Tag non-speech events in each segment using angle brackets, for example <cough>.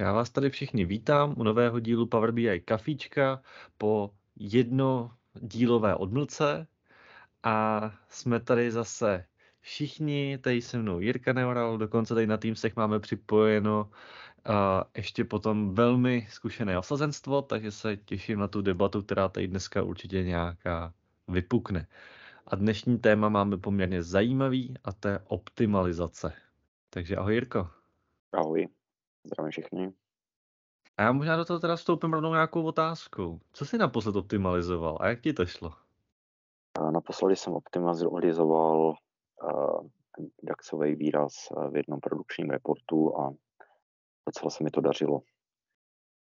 Já vás tady všichni vítám u nového dílu Power BI Kafíčka po jednodílové odmlce a jsme tady zase všichni, tady se mnou Jirka Neural, dokonce tady na Teamsech máme připojeno a ještě potom velmi zkušené osazenstvo, takže se těším na tu debatu, která tady dneska určitě nějaká vypukne. A dnešní téma máme poměrně zajímavý a to je optimalizace. Takže ahoj Jirko. Ahoj. Zdravím všichni. A já možná do toho teda vstoupím rovnou nějakou otázkou. Co jsi naposled optimalizoval a jak ti to šlo? Naposledy jsem optimalizoval uh, DAXový výraz v jednom produkčním reportu a docela se mi to dařilo.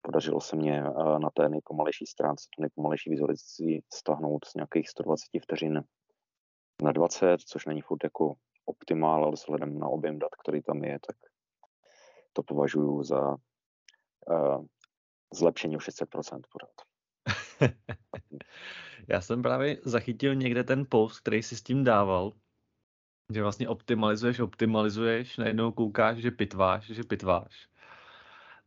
Podařilo se mě uh, na té nejpomalejší stránce, tu nejpomalejší vizualizaci stahnout z nějakých 120 vteřin na 20, což není furt jako optimál, ale vzhledem na objem dat, který tam je, tak to považuji za uh, zlepšení o 600% pořád. <laughs> Já jsem právě zachytil někde ten post, který si s tím dával, že vlastně optimalizuješ, optimalizuješ, najednou koukáš, že pitváš, že pitváš.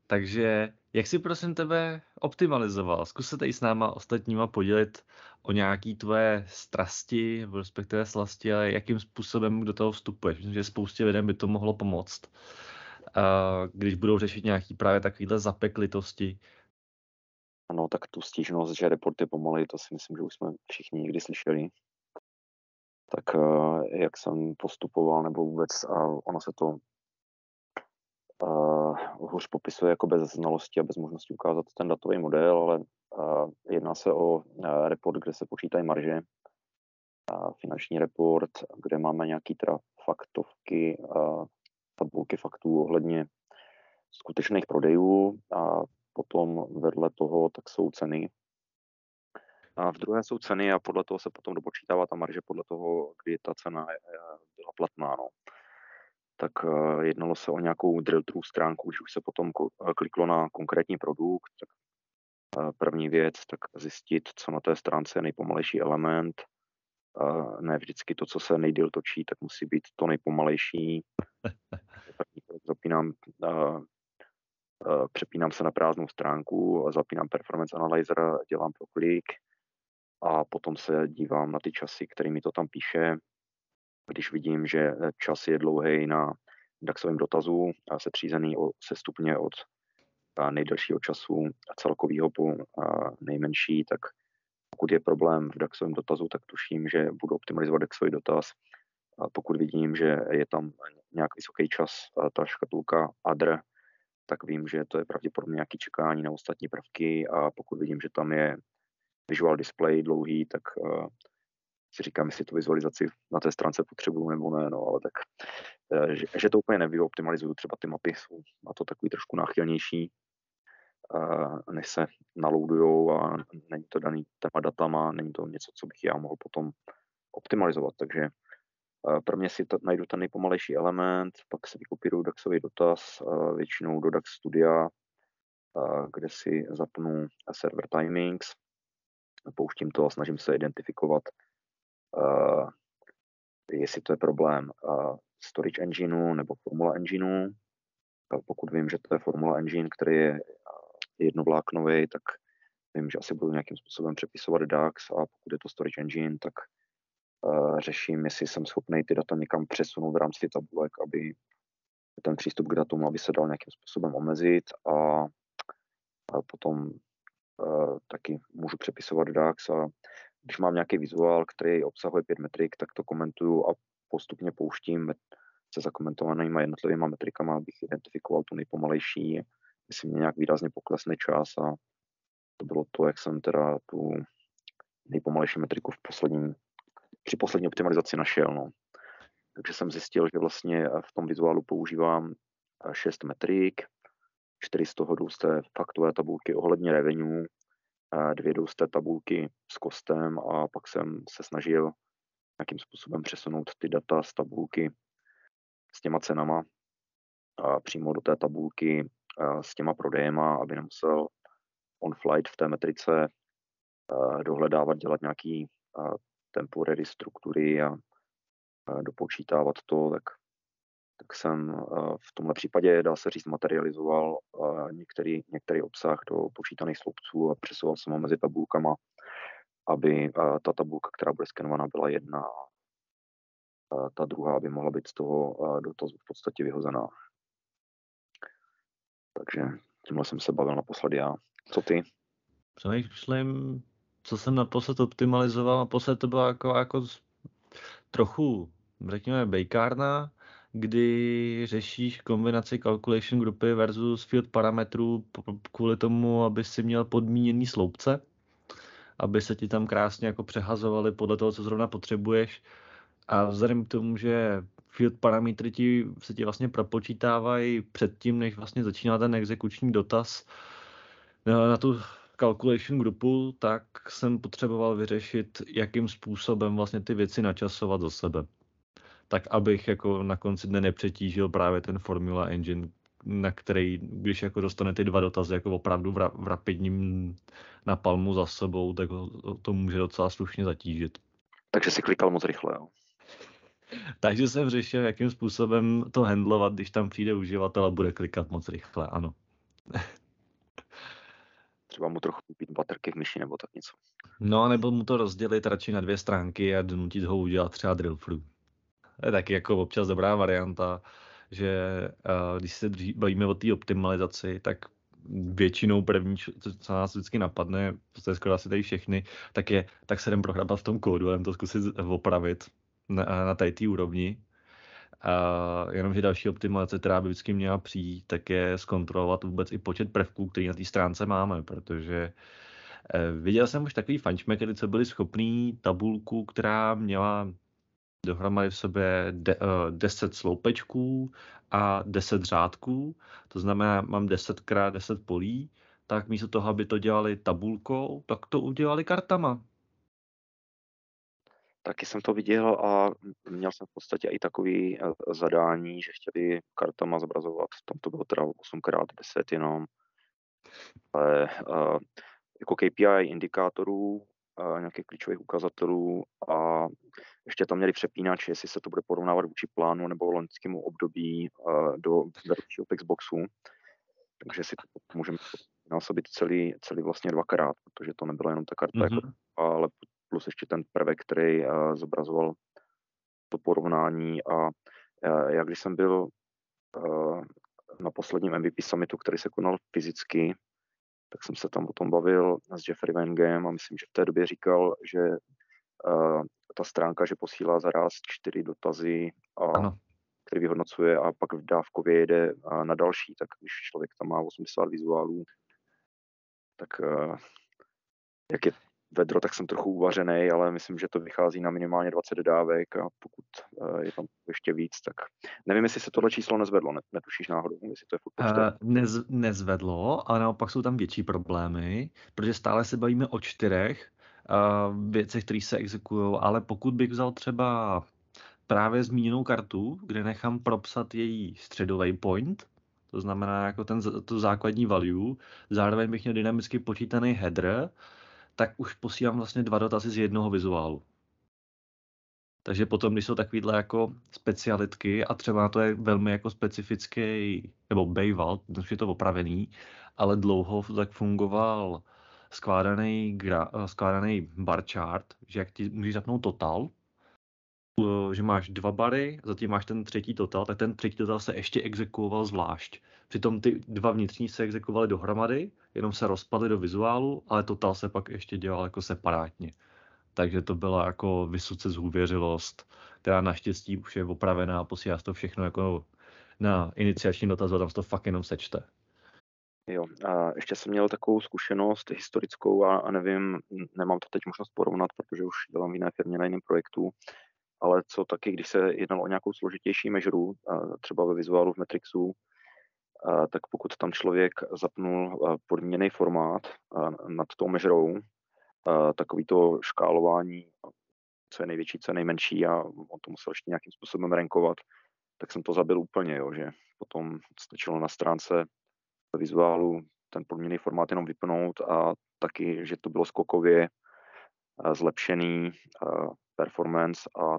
Takže jak si prosím tebe optimalizoval? Zkus se tady s náma ostatníma podělit o nějaký tvoje strasti, respektive slasti, ale jakým způsobem do toho vstupuješ. Myslím, že spoustě lidem by to mohlo pomoct když budou řešit nějaký právě takovýhle zapeklitosti. Ano, tak tu stížnost, že report je pomalej, to si myslím, že už jsme všichni někdy slyšeli. Tak eh, jak jsem postupoval, nebo vůbec, a ono se to uh, hůř popisuje jako bez znalosti a bez možnosti ukázat ten datový model, ale uh, jedná se o uh, report, kde se počítají marže, uh, finanční report, kde máme nějaký teda faktovky, uh, tabulky faktů ohledně skutečných prodejů a potom vedle toho tak jsou ceny. A v druhé jsou ceny a podle toho se potom dopočítává ta marže podle toho, kdy ta cena byla platná. No. Tak eh, jednalo se o nějakou drill through stránku, když už se potom eh, kliklo na konkrétní produkt, tak eh, první věc, tak zjistit, co na té stránce je nejpomalejší element. Ne vždycky to, co se nejdýl točí, tak musí být to nejpomalejší. zapínám, přepínám se na prázdnou stránku, zapínám Performance Analyzer, dělám proklik a potom se dívám na ty časy, kterými to tam píše. Když vidím, že čas je dlouhý na DAXovém dotazu, a se třízený o, se stupně od nejdelšího času celkového po nejmenší, tak pokud je problém v DAXovém dotazu, tak tuším, že budu optimalizovat DAXový dotaz. A pokud vidím, že je tam nějak vysoký čas ta škatulka ADR, tak vím, že to je pravděpodobně nějaké čekání na ostatní prvky. A pokud vidím, že tam je visual display dlouhý, tak uh, si říkám, jestli tu vizualizaci na té stránce potřebuju nebo ne, no, ale tak, uh, že, že to úplně nevyoptimalizuju, třeba ty mapy jsou na to takový trošku náchylnější, než se naloudujou a není to daný téma datama, není to něco, co bych já mohl potom optimalizovat, takže pro mě si to, najdu ten nejpomalejší element, pak si vykopíruju DAXový dotaz, většinou do DAX Studia, kde si zapnu server timings, pouštím to a snažím se identifikovat, jestli to je problém storage engineu nebo formula engineu. Pokud vím, že to je formula engine, který je jednovláknový, tak vím, že asi budu nějakým způsobem přepisovat DAX a pokud je to storage engine, tak Eh, řeším, jestli jsem schopný ty data někam přesunout v rámci tabulek, aby ten přístup k datům, aby se dal nějakým způsobem omezit a, a potom uh, taky můžu přepisovat DAX. A když mám nějaký vizuál, který obsahuje pět metrik, tak to komentuju a postupně pouštím se zakomentovanými jednotlivými metrikama, abych identifikoval tu nejpomalejší, jestli mě nějak výrazně poklesne čas a to bylo to, jak jsem teda tu nejpomalejší metriku v posledním při poslední optimalizaci našel. No. Takže jsem zjistil, že vlastně v tom vizuálu používám eh, šest metrik, čtyři z toho jdou z té faktové tabulky ohledně revenue, dvě jdou z té tabulky s kostem a pak jsem se snažil nějakým způsobem přesunout ty data z tabulky s těma cenama a přímo do té tabulky eh, s těma prodejema, aby nemusel on-flight v té metrice eh, dohledávat, dělat nějaký temporary struktury a, a dopočítávat to, tak tak jsem v tomhle případě, dá se říct, materializoval některý, některý obsah do počítaných sloupců a přesouval jsem ho mezi tabulkama, aby ta tabulka, která bude skenovaná, byla jedna a ta druhá by mohla být z toho dotazu v podstatě vyhozená. Takže tímhle jsem se bavil naposledy já. Co ty? Přemýšlím, co jsem naposled optimalizoval, naposled to bylo jako, jako trochu, řekněme, bejkárna, kdy řešíš kombinaci calculation grupy versus field parametrů kvůli tomu, aby si měl podmíněný sloupce, aby se ti tam krásně jako přehazovali podle toho, co zrovna potřebuješ. A vzhledem k tomu, že field parametry ti, se ti vlastně propočítávají předtím, než vlastně začíná ten exekuční dotaz na, na tu calculation grupu, tak jsem potřeboval vyřešit, jakým způsobem vlastně ty věci načasovat za sebe. Tak abych jako na konci dne nepřetížil právě ten Formula Engine, na který, když jako dostane ty dva dotazy jako opravdu v, ra- v rapidním napalmu za sebou, tak to může docela slušně zatížit. Takže si klikal moc rychle, jo? <laughs> Takže jsem řešil, jakým způsobem to handlovat, když tam přijde uživatel a bude klikat moc rychle, ano. <laughs> Třeba mu trochu pít baterky v myši nebo tak něco. No, nebo mu to rozdělit radši na dvě stránky a donutit ho udělat třeba drill through. To je taky jako občas dobrá varianta, že uh, když se bavíme o té optimalizaci, tak většinou první, co nás vždycky napadne, to je skoro asi tady všechny, tak je, tak se jdem prohrabat v tom kódu, jdem to zkusit opravit na, na té úrovni. A jenomže další optimalizace, která by vždycky měla přijít, tak je zkontrolovat vůbec i počet prvků, který na té stránce máme, protože eh, viděl jsem už takový fančmekery, co byli schopný tabulku, která měla dohromady v sobě de, eh, 10 sloupečků a 10 řádků, to znamená, mám 10 x 10 polí, tak místo toho, aby to dělali tabulkou, tak to udělali kartama. Taky jsem to viděl a měl jsem v podstatě i takový eh, zadání, že chtěli kartama zobrazovat, tam to bylo teda 8x10 jenom, ale uh, jako KPI indikátorů, uh, nějakých klíčových ukazatelů a ještě tam měli přepínač, jestli se to bude porovnávat vůči plánu nebo loňskému období uh, do vedoucího Xboxu. Takže si to můžeme násobit celý, celý vlastně dvakrát, protože to nebyla jenom ta karta, mm-hmm. jako, ale plus ještě ten prvek, který uh, zobrazoval to porovnání a uh, já když jsem byl uh, na posledním MVP summitu, který se konal fyzicky, tak jsem se tam o tom bavil s Jeffrey Wangem a myslím, že v té době říkal, že uh, ta stránka, že posílá zaraz čtyři dotazy, a, ano. který vyhodnocuje a pak v dávkově jede na další, tak když člověk tam má 80 vizuálů, tak uh, jak je vedro, tak jsem trochu uvařený, ale myslím, že to vychází na minimálně 20 dávek a pokud uh, je tam ještě víc, tak nevím, jestli se tohle číslo nezvedlo, ne, netušíš náhodou, jestli to je furt uh, nez, Nezvedlo, ale naopak jsou tam větší problémy, protože stále se bavíme o čtyřech uh, věcech, které se exekují, ale pokud bych vzal třeba právě zmíněnou kartu, kde nechám propsat její středový point, to znamená jako ten, to základní value, zároveň bych měl dynamicky počítaný header, tak už posílám vlastně dva dotazy z jednoho vizuálu. Takže potom, když jsou takovýhle jako specialitky a třeba to je velmi jako specifický, nebo Bayval, už je to opravený, ale dlouho tak fungoval skládaný, gra, skládaný bar chart, že jak ti můžeš zapnout total, že máš dva bary, zatím máš ten třetí total, tak ten třetí total se ještě exekuoval zvlášť. Přitom ty dva vnitřní se exekuovaly dohromady, jenom se rozpadly do vizuálu, ale total se pak ještě dělal jako separátně. Takže to byla jako vysoce zhůvěřilost, která naštěstí už je opravená posílá to všechno jako na iniciační dotaz tam to fakt jenom sečte. Jo, a ještě jsem měl takovou zkušenost historickou a, a nevím, nemám to teď možnost porovnat, protože už dělám v jiné firmě na jiném projektu, ale co taky, když se jednalo o nějakou složitější mežru, třeba ve vizuálu v Matrixu, tak pokud tam člověk zapnul podmíněný formát nad tou mežrou, takový to škálování, co je největší, co je nejmenší a on to musel ještě nějakým způsobem renkovat, tak jsem to zabil úplně, jo, že potom stačilo na stránce vizuálu ten podmíněný formát jenom vypnout a taky, že to bylo skokově zlepšený performance a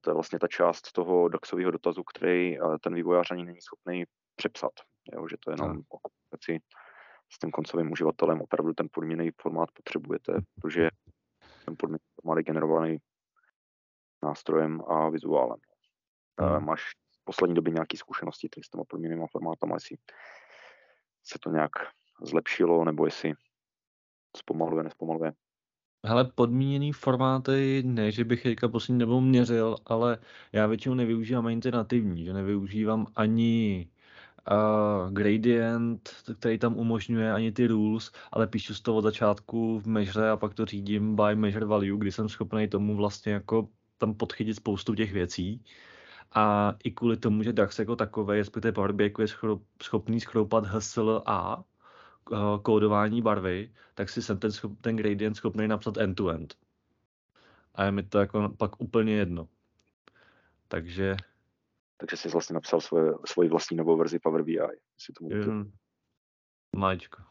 to je vlastně ta část toho DAXového dotazu, který ten vývojář ani není schopný přepsat. Jo, že to je jenom o komunikaci s tím koncovým uživatelem. Opravdu ten podmíněný formát potřebujete, protože ten podmíněný formát je generovaný nástrojem a vizuálem. Hmm. Máš v poslední době nějaké zkušenosti s těma podmíněnýma formátama, jestli se to nějak zlepšilo, nebo jestli zpomaluje, nespomaluje? Hele, podmíněný formáty, ne, že bych teďka poslední dobou měřil, ale já většinou nevyužívám ani ty nativní, že nevyužívám ani uh, gradient, který tam umožňuje ani ty rules, ale píšu z toho od začátku v measure a pak to řídím by measure value, kdy jsem schopný tomu vlastně jako tam podchytit spoustu těch věcí. A i kvůli tomu, že DAX jako takové, respektive Power BI je schopný schroupat HSLA, uh, kódování barvy, tak si jsem ten, ten gradient schopný napsat end-to-end. A je mi to jako pak úplně jedno. Takže... Takže jsi vlastně napsal svoje, svoji vlastní novou verzi Power BI. Tomu mm, Máčko.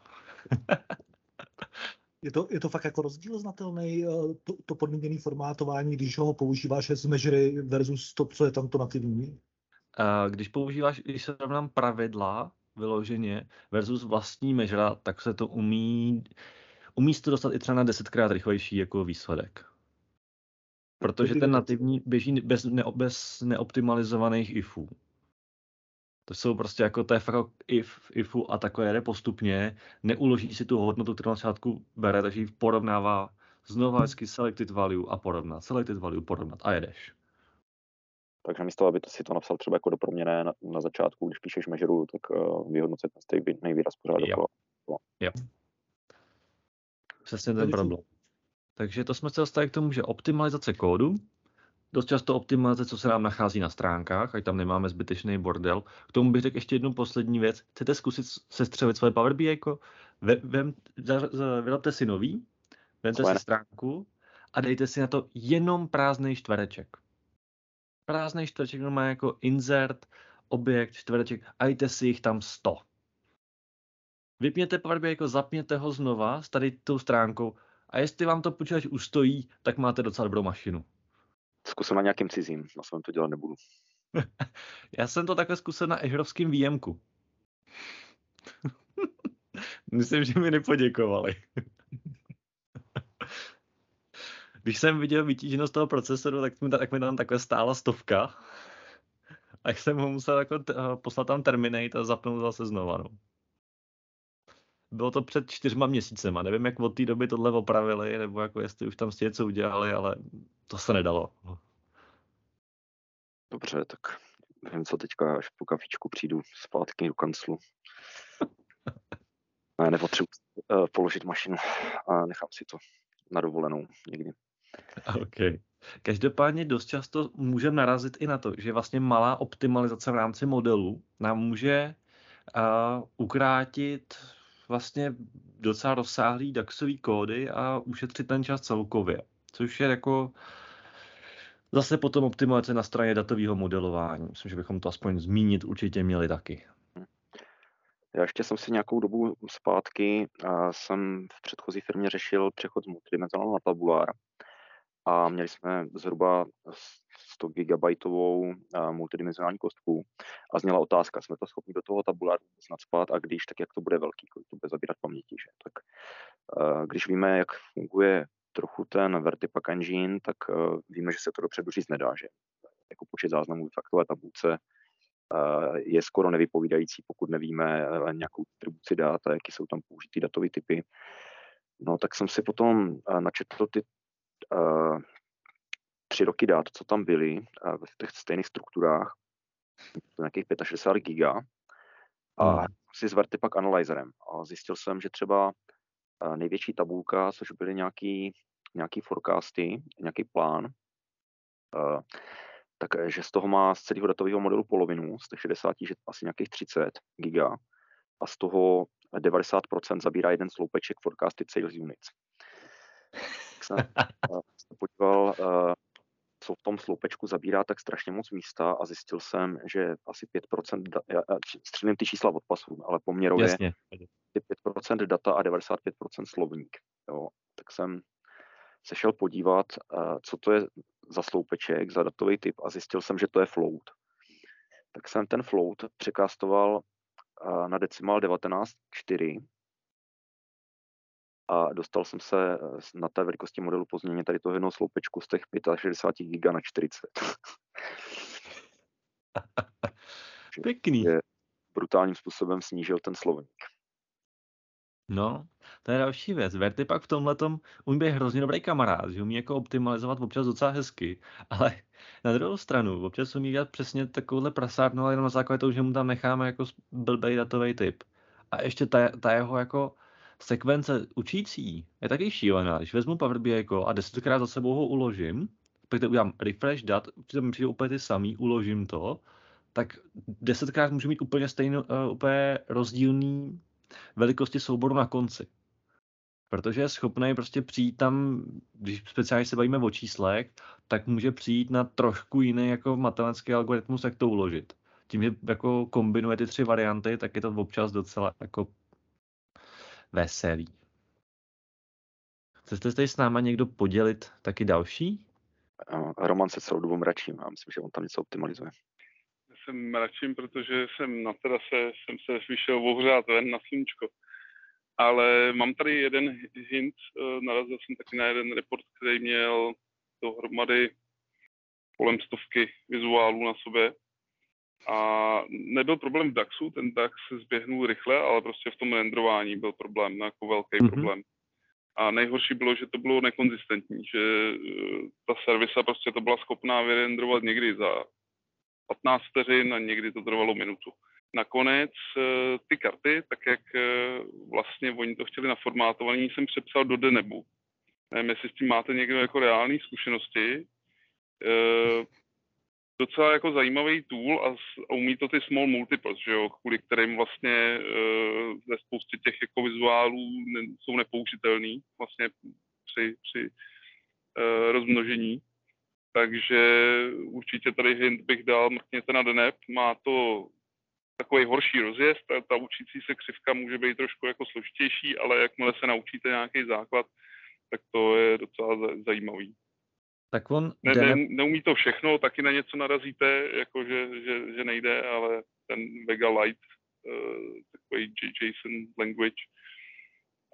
<laughs> je, to, je to fakt jako rozdíl znatelný, eh, to, to podmíněné formátování, když ho používáš z measury versus to, co je tam to nativní? Uh, když používáš, když se rovnám pravidla, vyloženě versus vlastní mežra, tak se to umí, umí to dostat i třeba na desetkrát rychlejší jako výsledek. Protože ten nativní běží bez, ne, bez neoptimalizovaných ifů. To jsou prostě jako to je fakt if, ifu a takové jede postupně, neuloží si tu hodnotu, kterou na začátku bere, takže ji porovnává znova vždycky selected value a porovnat, selected value, porovnat a jedeš. Takže místo, aby to si to napsal třeba jako do proměné na, na začátku, když píšeš mežeru, tak uh, vyhodnocet ten stejný výraz pořád jo. Jo. Přesně ten problém. Takže to jsme se dostali k tomu, že optimalizace kódu, dost často optimalizace, co se nám nachází na stránkách, ať tam nemáme zbytečný bordel. K tomu bych řekl ještě jednu poslední věc. Chcete zkusit sestřelit svoje Power BI? Ve, vem, vyrobte si nový, vemte si stránku a dejte si na to jenom prázdný čtvereček prázdný čtvereček, no má jako insert, objekt, čtvereček a jděte si jich tam 100. Vypněte Power BI, jako zapněte ho znova s tady tou stránkou a jestli vám to počítač ustojí, tak máte docela dobrou mašinu. Zkusím na nějakým cizím, na svém to dělat nebudu. <laughs> Já jsem to takhle zkusil na Ežrovském výjemku. <laughs> Myslím, že mi nepoděkovali. <laughs> Když jsem viděl vytíženost toho procesoru, tak mi, tak mi tam takhle stála stovka. A jsem ho musel jako t- eh, poslat tam Terminate a zapnout zase znova. No. Bylo to před čtyřma měsícema. Nevím, jak od té doby tohle opravili, nebo jako jestli už tam si něco udělali, ale to se nedalo. Dobře, tak nevím, co teďka, až po kafičku přijdu zpátky do kanclu. <laughs> ne, nepotřebuji uh, položit mašinu a nechám si to na dovolenou někdy. <laughs> OK. Každopádně dost často můžeme narazit i na to, že vlastně malá optimalizace v rámci modelu nám může uh, ukrátit vlastně docela rozsáhlý DAXový kódy a ušetřit ten čas celkově. Což je jako zase potom optimalizace na straně datového modelování. Myslím, že bychom to aspoň zmínit určitě měli taky. Já ještě jsem si nějakou dobu zpátky, a jsem v předchozí firmě řešil přechod z multidimenzionálního na tabulár a měli jsme zhruba 100 gigabajtovou multidimenzionální kostku a zněla otázka, jsme to schopni do toho tabuláru nadspat a když, tak jak to bude velký, kolik to bude zabírat paměti. Že? Tak když víme, jak funguje trochu ten Vertipack Engine, tak víme, že se to dopředu říct nedá, že jako počet záznamů v faktové tabulce je skoro nevypovídající, pokud nevíme nějakou distribuci dat a jaký jsou tam použitý datové typy. No tak jsem si potom načetl ty tři roky dát, co tam byly uh, v těch stejných strukturách, nějakých 65 giga, a hmm. si zvrty pak analyzerem. A zjistil jsem, že třeba uh, největší tabulka, což byly nějaký, nějaký forecasty, nějaký plán, takže z toho má z celého datového modelu polovinu, z těch 60, že asi nějakých 30 giga, a z toho 90% zabírá jeden sloupeček forecasted sales units jsem se podíval, eh, co v tom sloupečku zabírá tak strašně moc místa a zjistil jsem, že asi 5%, da, já střílím ty čísla od pasu, ale poměrově Jasně. 5% data a 95% slovník. Jo. Tak jsem se šel podívat, eh, co to je za sloupeček, za datový typ a zjistil jsem, že to je float. Tak jsem ten float překástoval na decimal 19.4 a dostal jsem se eh, na té velikosti modelu pozměně tady toho jednoho sloupečku z těch 65 giga na 40. <laughs> Pěkný. Je brutálním způsobem snížil ten slovník. No, to je další věc. Verty pak v tomhle umí být hrozně dobrý kamarád, že umí jako optimalizovat občas docela hezky, <laughs> ale na druhou stranu občas umí dělat přesně takovouhle prasárnu, ale jenom na základě toho, že mu tam necháme jako blbej datový typ. A ještě ta, ta jeho jako sekvence učící je taky šílená. Když vezmu Power BI a desetkrát za sebou ho uložím, pak to udělám refresh dat, přitom přijde úplně ty samý, uložím to, tak desetkrát můžu mít úplně stejnou, uh, úplně rozdílný velikosti souboru na konci. Protože je schopný prostě přijít tam, když speciálně se bavíme o číslech, tak může přijít na trošku jiný jako matematický algoritmus, jak to uložit. Tím, že jako kombinuje ty tři varianty, tak je to občas docela jako veselý. Chcete se tady s náma někdo podělit taky další? Roman se celou dobu mračím a myslím, že on tam něco optimalizuje. Já jsem mračím, protože jsem na terase, jsem se vyšel ohřát ven na sluníčko. Ale mám tady jeden hint, eh, narazil jsem taky na jeden report, který měl dohromady kolem stovky vizuálů na sobě a nebyl problém v DAXu, ten DAX se zběhnul rychle, ale prostě v tom renderování byl problém, jako velký mm-hmm. problém. A nejhorší bylo, že to bylo nekonzistentní, že uh, ta servisa prostě to byla schopná vyrenderovat někdy za 15 vteřin a někdy to trvalo minutu. Nakonec uh, ty karty, tak jak uh, vlastně oni to chtěli naformátovaný, jsem přepsal do Denebu. Nevím, jestli s tím máte někdo jako reální zkušenosti docela jako zajímavý tool a, umí to ty small multiples, že jo, kvůli kterým vlastně uh, ve spoustě těch jako vizuálů ne, jsou nepoužitelný vlastně při, při uh, rozmnožení. Takže určitě tady hint bych dal, mrkněte na DNEP, má to takový horší rozjezd, ta, ta učící se křivka může být trošku jako složitější, ale jakmile se naučíte nějaký základ, tak to je docela zajímavý. Tak on ne, ne, neumí to všechno, taky na něco narazíte, jako že, že, že nejde, ale ten Vega Lite, uh, takový JSON language,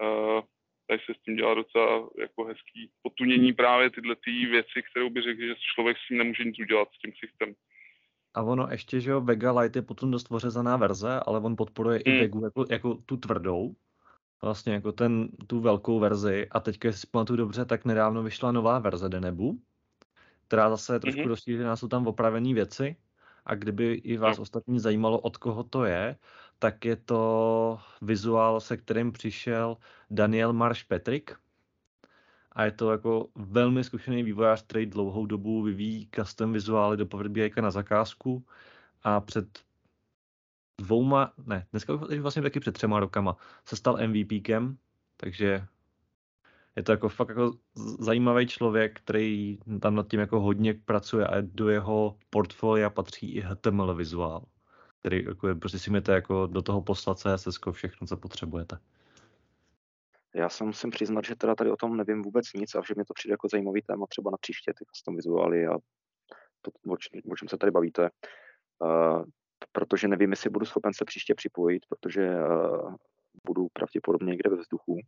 uh, tady se s tím dělá docela jako hezký potunění právě tyhle ty věci, kterou by řekl, že člověk s tím nemůže nic udělat s tím systémem. A ono ještě, že jo, Vega Lite je potom dost ořezaná verze, ale on podporuje hmm. i Vegu jako, jako tu tvrdou, vlastně jako ten, tu velkou verzi a teďka, jestli si pamatuju dobře, tak nedávno vyšla nová verze Denebu, která zase je trošku mm-hmm. rozšířená, jsou tam opravené věci. A kdyby i vás no. ostatní zajímalo, od koho to je, tak je to vizuál, se kterým přišel Daniel Marš Petrik. A je to jako velmi zkušený vývojář, který dlouhou dobu vyvíjí custom vizuály do Power BI na zakázku. A před dvouma, ne, dneska vlastně taky před třema rokama se stal MVPkem, takže je to jako fakt jako zajímavý člověk, který tam nad tím jako hodně pracuje a do jeho portfolia patří i HTML vizuál, který jako je, prostě si můžete jako do toho poslat CSS všechno, co potřebujete. Já se musím přiznat, že teda tady o tom nevím vůbec nic a že mi to přijde jako zajímavý téma třeba na příště, ty custom vizuály a to, o, čem, o čem se tady bavíte. Uh, protože nevím, jestli budu schopen se příště připojit, protože uh, budu pravděpodobně někde ve vzduchu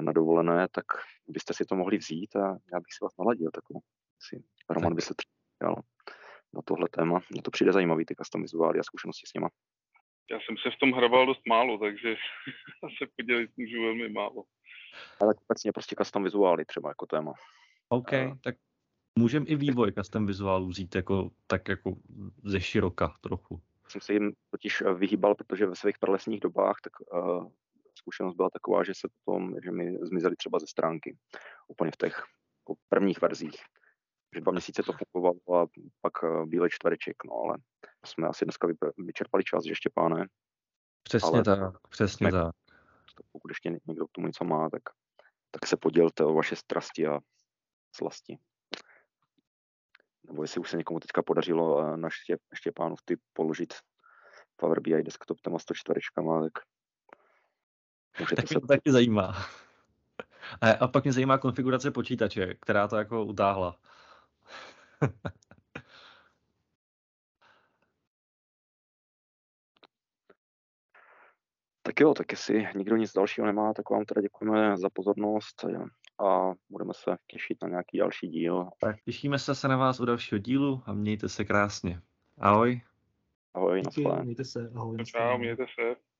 na dovolené, tak byste si to mohli vzít a já bych si vás naladil takovou. Si Roman by se přijal na tohle téma. Mně to přijde zajímavý, ty custom vizuály a zkušenosti s něma. Já jsem se v tom hrabal dost málo, takže <laughs> se podělit můžu velmi málo. Ale obecně prostě custom vizuály třeba jako téma. OK, a... tak můžeme i vývoj custom vizuálů vzít jako, tak jako ze široka trochu. Jsem se jim totiž vyhýbal, protože ve svých pralesních dobách tak uh, zkušenost byla taková, že se potom, že mi zmizely třeba ze stránky úplně v těch jako prvních verzích. Že dva měsíce to fungovalo a pak eh, bílej čtvereček, no ale jsme asi dneska vyčerpali čas, že Štěpáne. Přesně ale tak, přesně ne, tak. Pokud ještě někdo k tomu něco má, tak, tak se podělte o vaše strasti a slasti. Nebo jestli už se někomu teďka podařilo eh, na Štěp, Štěpánov ty položit Power BI desktop téma 104, tak tak mě to taky zajímá. A, a pak mě zajímá konfigurace počítače, která to jako utáhla. <laughs> Tak jo, tak jestli nikdo nic dalšího nemá, tak vám teda děkujeme za pozornost a budeme se těšit na nějaký další díl. Tak těšíme se, se na vás u dalšího dílu a mějte se krásně. Ahoj. Ahoj, Díky, nashledanou. mějte se, ahoj. Čau, mějte se.